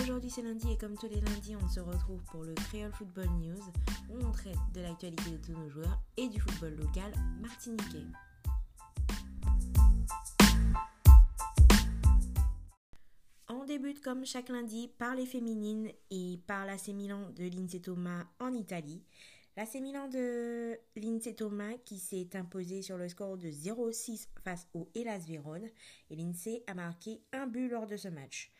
Aujourd'hui c'est lundi et comme tous les lundis on se retrouve pour le Creole Football News où on traite de l'actualité de tous nos joueurs et du football local martiniquais. On débute comme chaque lundi par les féminines et par l'AC Milan de Lindsay Thomas en Italie. L'AC Milan de Lindsay Thomas qui s'est imposé sur le score de 0-6 face au Hellas Vérone et Lindsay a marqué un but lors de ce match.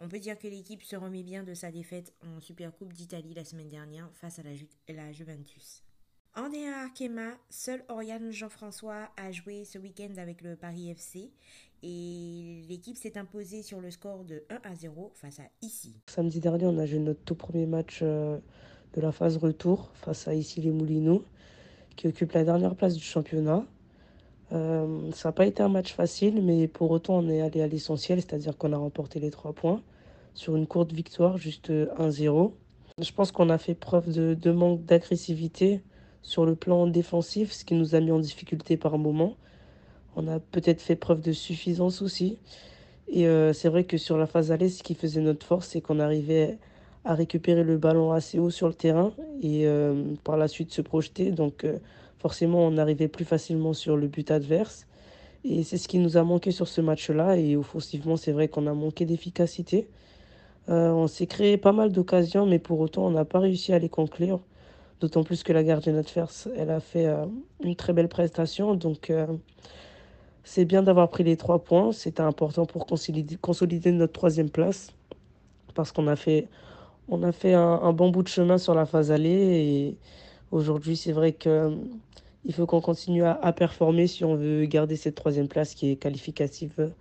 On peut dire que l'équipe se remet bien de sa défaite en Supercoupe d'Italie la semaine dernière face à la, Juventus. En D1 Arkema, seul Oriane Jean-François a joué ce week-end avec le Paris FC et l'équipe s'est imposée sur le score de 1 à 0 face à Ici. Samedi dernier, on a joué notre tout premier match euh, de la phase retour face à Ici les Moulineaux qui occupe la dernière place du championnat. Euh, ça n'a pas été un match facile, mais pour autant, on est allé à l'essentiel, c'est-à-dire qu'on a remporté les trois points sur une courte victoire, juste 1-0. Je pense qu'on a fait preuve de, manque d'agressivité sur le plan défensif, ce qui nous a mis en difficulté par moment. On a peut-être fait preuve de suffisance aussi. Et euh, c'est vrai que sur la phase allée, ce qui faisait notre force, c'est qu'on arrivait à récupérer le ballon assez haut sur le terrain et euh, par la suite se projeter. Donc forcément, on arrivait plus facilement sur le but adverse. Et c'est ce qui nous a manqué sur ce match-là. Et offensivement, c'est vrai qu'on a manqué d'efficacité. Euh, on s'est créé pas mal d'occasions, mais pour autant, on n'a pas réussi à les conclure. D'autant plus que la gardienne adverse, elle a fait euh, une très belle prestation. Donc, euh, c'est bien d'avoir pris les trois points. C'était important pour consolider, notre troisième place. Parce qu'on a fait, un, bon bout de chemin sur la phase allée. Et aujourd'hui, c'est vrai que il faut qu'on continue à, performer si on veut garder cette troisième place qui est qualificative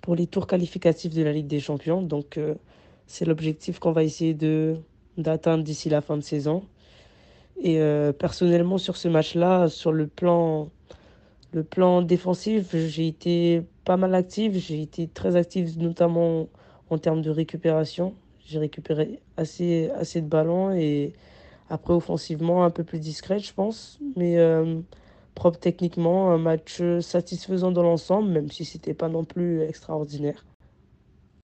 pour les tours qualificatifs de la Ligue des Champions. Donc euh, c'est l'objectif qu'on va essayer de d'atteindre d'ici la fin de saison. Et euh, personnellement sur ce match-là, sur le plan le plan défensif, j'ai été pas mal active, j'ai été très active notamment en termes de récupération. J'ai récupéré assez assez de ballons et après, offensivement, un peu plus discrète, je pense. Mais euh, propre techniquement, un match satisfaisant dans l'ensemble, même si c'était pas non plus extraordinaire.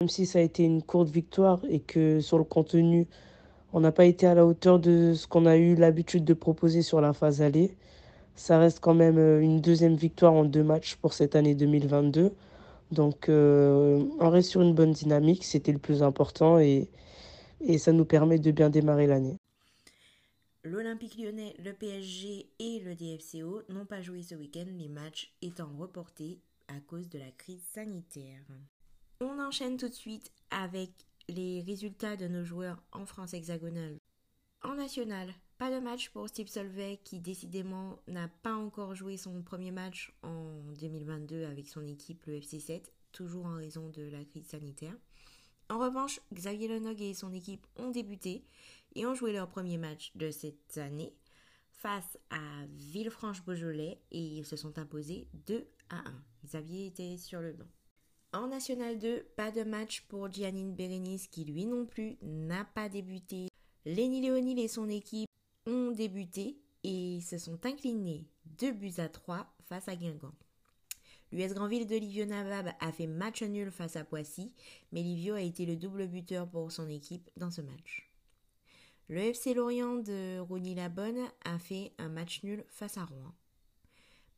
Même si ça a été une courte victoire et que sur le contenu, on n'a pas été à la hauteur de ce qu'on a eu l'habitude de proposer sur la phase allée. Ça reste quand même euh, une deuxième victoire en deux matchs pour cette année 2022. Donc euh, on reste sur une bonne dynamique, c'était le plus important et, et ça nous permet de bien démarrer l'année. L'Olympique lyonnais, le PSG et le DFCO n'ont pas joué ce week-end, les matchs étant reportés à cause de la crise sanitaire. On enchaîne tout de suite avec les résultats de nos joueurs en France hexagonale. En national, pas de match pour Steve Solvay qui décidément n'a pas encore joué son premier match en 2022 avec son équipe le FC7, toujours en raison de la crise sanitaire. En revanche, Xavier Lenog et son équipe ont débuté et ont joué leur premier match de cette année face à Villefranche-Beaujolais et ils se sont imposés 2 à 1. Xavier était sur le banc. En National 2, pas de match pour Giannine Bérénice qui lui non plus n'a pas débuté. Lenny Léonil et son équipe ont débuté et se sont inclinés 2 buts à 3 face à Guingamp. L'US Grandville de Livio Navab a fait match nul face à Poissy, mais Livio a été le double buteur pour son équipe dans ce match. Le FC Lorient de Ronny Labonne a fait un match nul face à Rouen.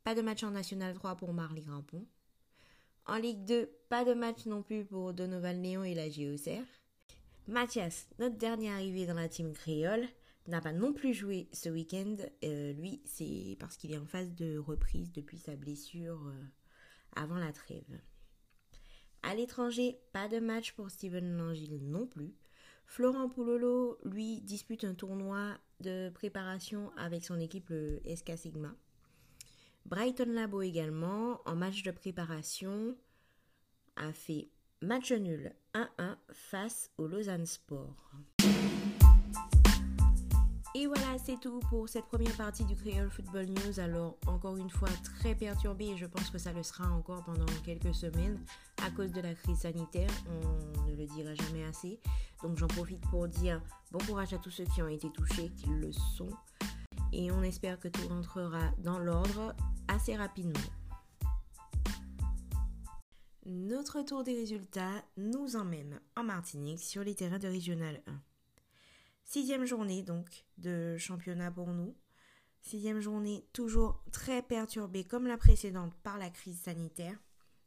Pas de match en National 3 pour Marley Grampon. En Ligue 2, pas de match non plus pour Donovan Léon et la JOCR. Mathias, notre dernier arrivé dans la team créole, n'a pas non plus joué ce week-end. Euh, lui, c'est parce qu'il est en phase de reprise depuis sa blessure euh, avant la trêve. À l'étranger, pas de match pour Steven Langille non plus. Florent Poulolo, lui, dispute un tournoi de préparation avec son équipe le SK Sigma. Brighton Labo également, en match de préparation, a fait match nul 1-1 face au Lausanne Sport. Et voilà, c'est tout pour cette première partie du Creole Football News. Alors, encore une fois, très perturbé et je pense que ça le sera encore pendant quelques semaines à cause de la crise sanitaire. On ne le dira jamais assez. Donc, j'en profite pour dire bon courage à tous ceux qui ont été touchés, qui le sont. Et on espère que tout rentrera dans l'ordre assez rapidement. Notre tour des résultats nous emmène en Martinique sur les terrains de Régional 1. Sixième journée donc de championnat pour nous. Sixième journée toujours très perturbée comme la précédente par la crise sanitaire.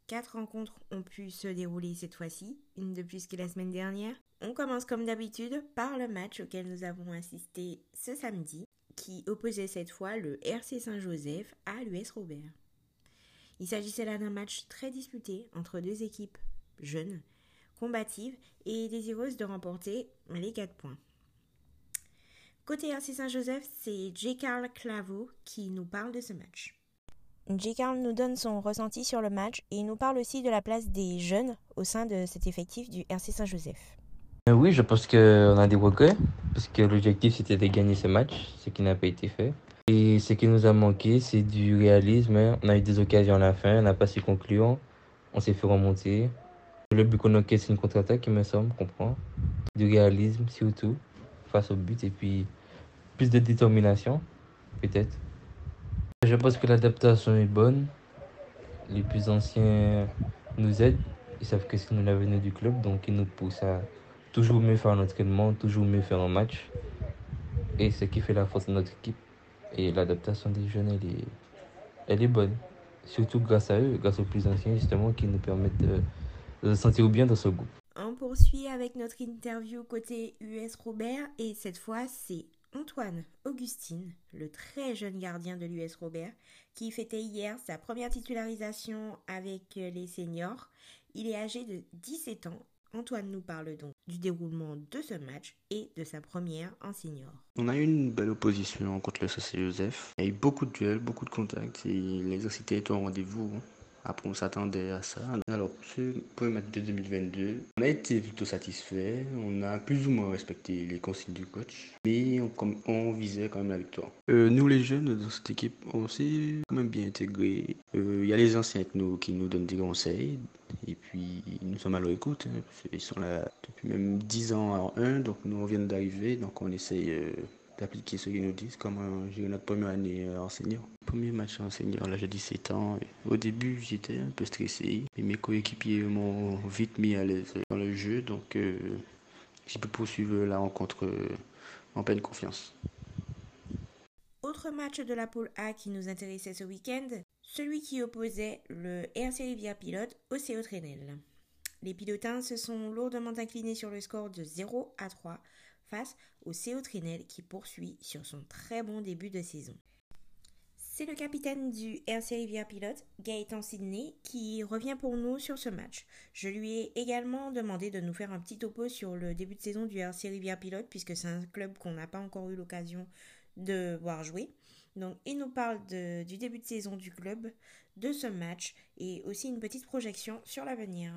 Quatre rencontres ont pu se dérouler cette fois-ci, une de plus que la semaine dernière. On commence comme d'habitude par le match auquel nous avons assisté ce samedi, qui opposait cette fois le RC Saint-Joseph à l'US Robert. Il s'agissait là d'un match très disputé entre deux équipes jeunes, combatives et désireuses de remporter les 4 points. Côté RC Saint-Joseph, c'est J. Carl Claveau qui nous parle de ce match. J. Carl nous donne son ressenti sur le match et il nous parle aussi de la place des jeunes au sein de cet effectif du RC Saint-Joseph. Euh, oui, je pense qu'on a des regrets parce que l'objectif c'était de gagner ce match, ce qui n'a pas été fait. Et ce qui nous a manqué, c'est du réalisme. On a eu des occasions à la fin, on n'a pas su conclure. On s'est fait remonter. Le but qu'on a c'est une contre-attaque, il me semble, comprend. Du réalisme, surtout, face au but. Et puis, plus de détermination, peut-être. Je pense que l'adaptation est bonne. Les plus anciens nous aident. Ils savent que c'est nous l'avenir du club, donc ils nous poussent à toujours mieux faire un entraînement, toujours mieux faire un match. Et ce qui fait la force de notre équipe. Et l'adaptation des jeunes, elle est, elle est bonne. Surtout grâce à eux, grâce aux plus anciens, justement, qui nous permettent de, se sentir bien dans ce groupe. On poursuit avec notre interview côté US Robert et cette fois c'est Antoine Augustine, le très jeune gardien de l'US Robert, qui fêtait hier sa première titularisation avec les seniors. Il est âgé de 17 ans Antoine nous parle donc du déroulement de ce match et de sa première en senior. On a eu une belle opposition contre le SAC Joseph. Il y a eu beaucoup de duels, beaucoup de contacts et l'exercité est au rendez-vous. Après, on s'attendait à ça. Alors, ce premier match de 2022, on a été plutôt satisfait. On a plus ou moins respecté les consignes du coach, mais on, visait quand même la victoire. Euh, nous, les jeunes dans cette équipe, on s'est quand même bien intégrés. Euh, il y a les anciens avec nous qui nous donnent des conseils. Et puis, nous sommes à leur écoute. Hein, ils sont là depuis même 10 ans à 1, donc nous, on vient d'arriver. Donc, on essaye. Euh, d'appliquer ce qu'ils nous disent, comme j'ai eu notre première année en senior. Premier match en senior, là j'ai 17 ans. Au début, j'étais un peu stressé, mais mes coéquipiers m'ont vite mis à l'aise dans le jeu, donc euh, j'ai pu poursuivre la rencontre euh, en pleine confiance. Autre match de la poule A qui nous intéressait ce week-end, celui qui opposait le RC Rivière Pilote au CO Trenel. Les pilotins se sont lourdement inclinés sur le score de 0 à 3 face au CO Trinel qui poursuit sur son très bon début de saison. C'est le capitaine du RC Rivière Pilote, Gaëtan Sidney, qui revient pour nous sur ce match. Je lui ai également demandé de nous faire un petit topo sur le début de saison du RC Rivière Pilote, puisque c'est un club qu'on n'a pas encore eu l'occasion de voir jouer. Donc, il nous parle du début de saison du club, de ce match et aussi une petite projection sur l'avenir.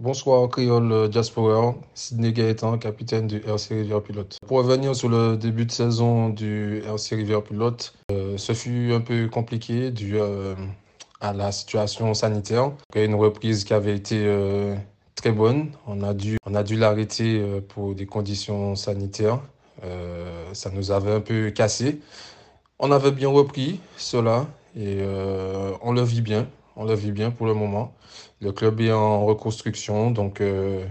Bonsoir, Créole Diaspora, Sidney Gaëtan, capitaine du RC Rivière Pilote. Pour revenir sur le début de saison du RC Rivière Pilote, euh, ce fut un peu compliqué dû euh, à la situation sanitaire. Une reprise qui avait été euh, très bonne. On a dû, on a dû l'arrêter pour des conditions sanitaires. ça nous avait un peu cassé. On avait bien repris cela et on le vit bien. On le vit bien pour le moment. Le club est en reconstruction, donc euh,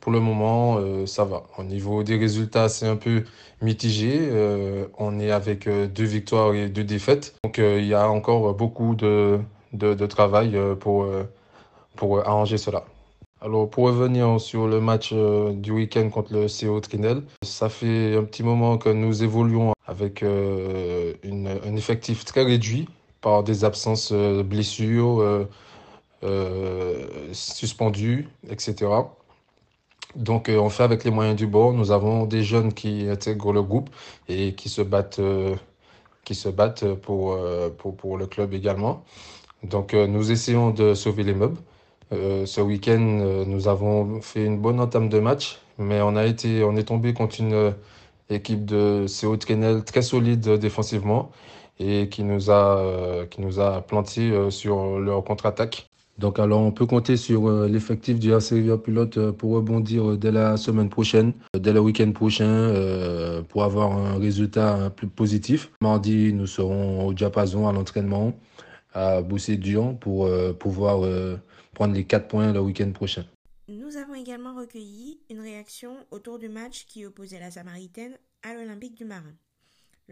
pour le moment, euh, ça va. Au niveau des résultats, c'est un peu mitigé. Euh, on est avec deux victoires et deux défaites. Donc il y a encore beaucoup de, travail pour, pour arranger cela. Alors pour revenir sur le match du week-end contre le CO Trinel, ça fait un petit moment que nous évoluons avec un effectif très réduit par des absences, blessures euh, suspendus, etc. Donc euh, on fait avec les moyens du bord. Nous avons des jeunes qui intègrent le groupe et qui se battent, euh, qui se battent pour, pour, pour, le club également. Donc nous essayons de sauver les meubles. ce week-end, nous avons fait une bonne entame de match, mais on a été, on est tombé contre une équipe de CO Trenel très solide défensivement et qui nous a, qui nous a planté sur leur contre-attaque. Donc alors on peut compter sur euh, l'effectif du RC Pilote euh, pour rebondir euh, dès la semaine prochaine, dès le week-end prochain, pour avoir un résultat plus positif. Mardi, nous serons au diapason à l'entraînement à Boussé Dion pour pouvoir prendre les 4 points le week-end prochain. Nous avons également recueilli une réaction autour du match qui opposait la Samaritaine à l'Olympique du Marin.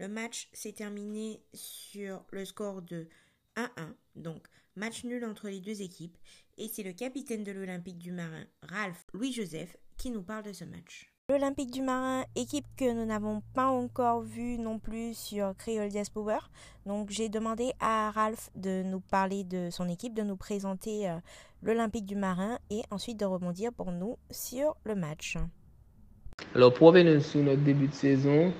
Le match s'est terminé sur le score de 1-1, donc match nul entre les deux équipes, et c'est le capitaine de l'Olympique du Marin, Ralph Louis-Joseph, qui nous parle de ce match. L'Olympique du Marin, équipe que nous n'avons pas encore vue non plus sur Creole Jazz Power. Donc j'ai demandé à Ralph de nous parler de son équipe, de nous présenter euh, l'Olympique du Marin et ensuite de rebondir pour nous sur le match. Alors pour revenir sur notre début de saison,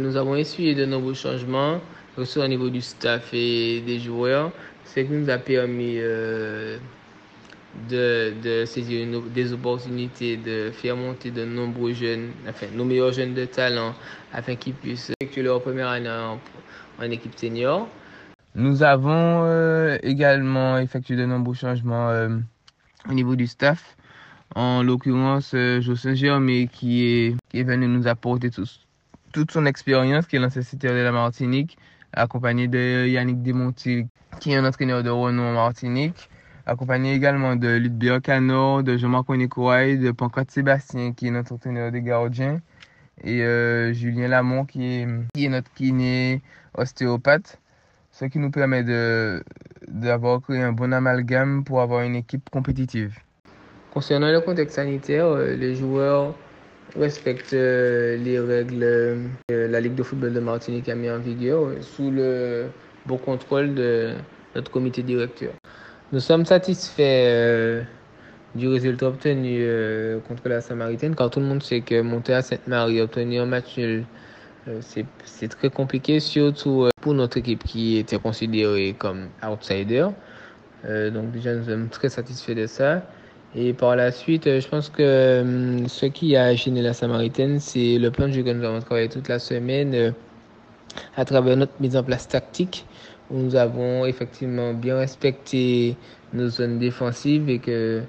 nous avons essuyé de nombreux changements, aussi au niveau du staff et des joueurs, ce qui nous a permis euh, de, saisir des opportunités, de faire monter de nombreux jeunes, enfin nos meilleurs jeunes de talent, afin qu'ils puissent effectuer leur première année en, équipe senior. Nous avons euh, également effectué de nombreux changements au niveau du staff. En l'occurrence, José Germain qui est, qui est venu nous apporter tous toute son expérience qui est l'ancien de la Martinique, accompagné de Yannick Demontil, qui est un entraîneur de renom en Martinique, accompagné également de Ludbert Cano, de Jean-Marc Onikouaï, de Pancrate Sébastien, qui est notre entraîneur des gardiens, et euh, Julien Lamont, qui est, qui est notre kiné ostéopathe, ce qui nous permet d'avoir créé un bon amalgame pour avoir une équipe compétitive. Concernant le contexte sanitaire, euh, les joueurs respecte euh, les règles que euh, la Ligue de football de Martinique a mis en vigueur euh, sous le bon contrôle de notre comité directeur. Nous sommes satisfaits du résultat obtenu contre la Samaritaine, car tout le monde sait que monter à Sainte-Marie, obtenir un match nul, c'est très compliqué, surtout pour notre équipe qui était considérée comme outsider. donc déjà, nous sommes très satisfaits de ça. Et par la suite, euh, je pense que hum, ce qui a gêné la Samaritaine, c'est le plan de jeu que nous avons travaillé toute la semaine euh, à travers notre mise en place tactique, où nous avons effectivement bien respecté nos zones défensives et que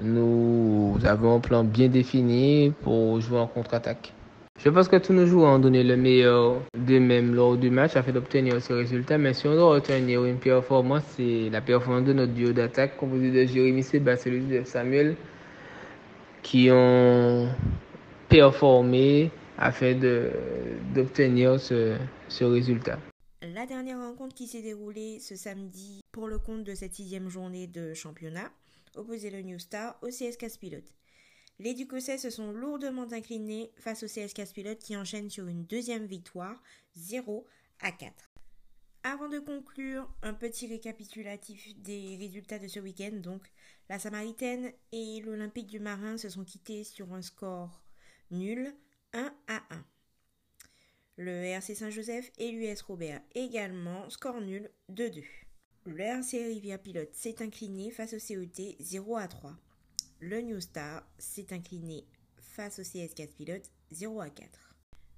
nous avons un plan bien défini pour jouer en contre-attaque. Je pense que tous nos joueurs ont donné le meilleur d'eux-mêmes lors du match afin d'obtenir ce résultat. Mais si on doit retenir une performance, c'est la performance de notre duo d'attaque composé de Jérémy Sébastien et de Samuel qui ont performé afin d'obtenir ce, résultat. La dernière rencontre qui s'est déroulée ce samedi pour le compte de cette sixième journée de championnat opposait le New Star au CS Caspilote. Les Ducossais se sont lourdement inclinés face au CS Caspilote qui enchaîne sur une deuxième victoire 0 à 4. Avant de conclure, un petit récapitulatif des résultats de ce week-end. Donc, la Samaritaine et l'Olympique du Marin se sont quittés sur un score nul 1 à 1. Le RC Saint-Joseph et l'US Robert également, score nul 2-2. Le RC Rivière Pilote s'est incliné face au CET 0 à 3 le New Star s'est incliné face au CS4 Pilote 0 à 4.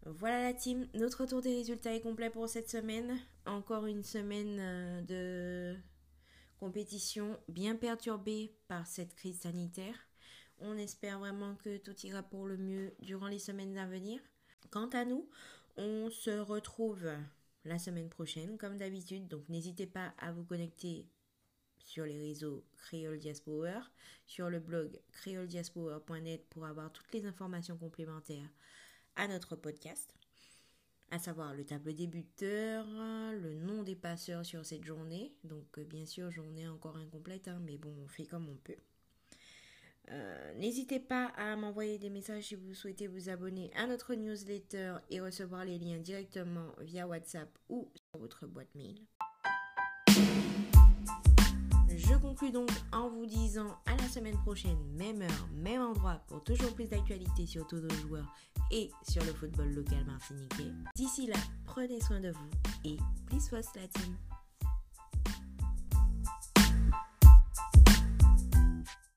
Voilà la team, notre tour des résultats est complet pour cette semaine. Encore une semaine euh, de compétition bien perturbée par cette crise sanitaire. On espère vraiment que tout ira pour le mieux durant les semaines à venir. Quant à nous, on se retrouve la semaine prochaine comme d'habitude, donc n'hésitez pas à vous connecter sur les réseaux Creole Diaspora, sur le blog creolediaspora.net pour avoir toutes les informations complémentaires à notre podcast, à savoir le tableau des buteurs, le nom des passeurs sur cette journée. Donc euh, bien sûr, journée encore incomplète, hein, mais bon, on fait comme on peut. Euh, n'hésitez pas à m'envoyer des messages si vous souhaitez vous abonner à notre newsletter et recevoir les liens directement via WhatsApp ou sur votre boîte mail. Je conclus donc en vous disant à la semaine prochaine, même heure, même endroit, pour toujours plus d'actualités sur tous nos joueurs et sur le football local martiniquais. D'ici là, prenez soin de vous et plus fast la team.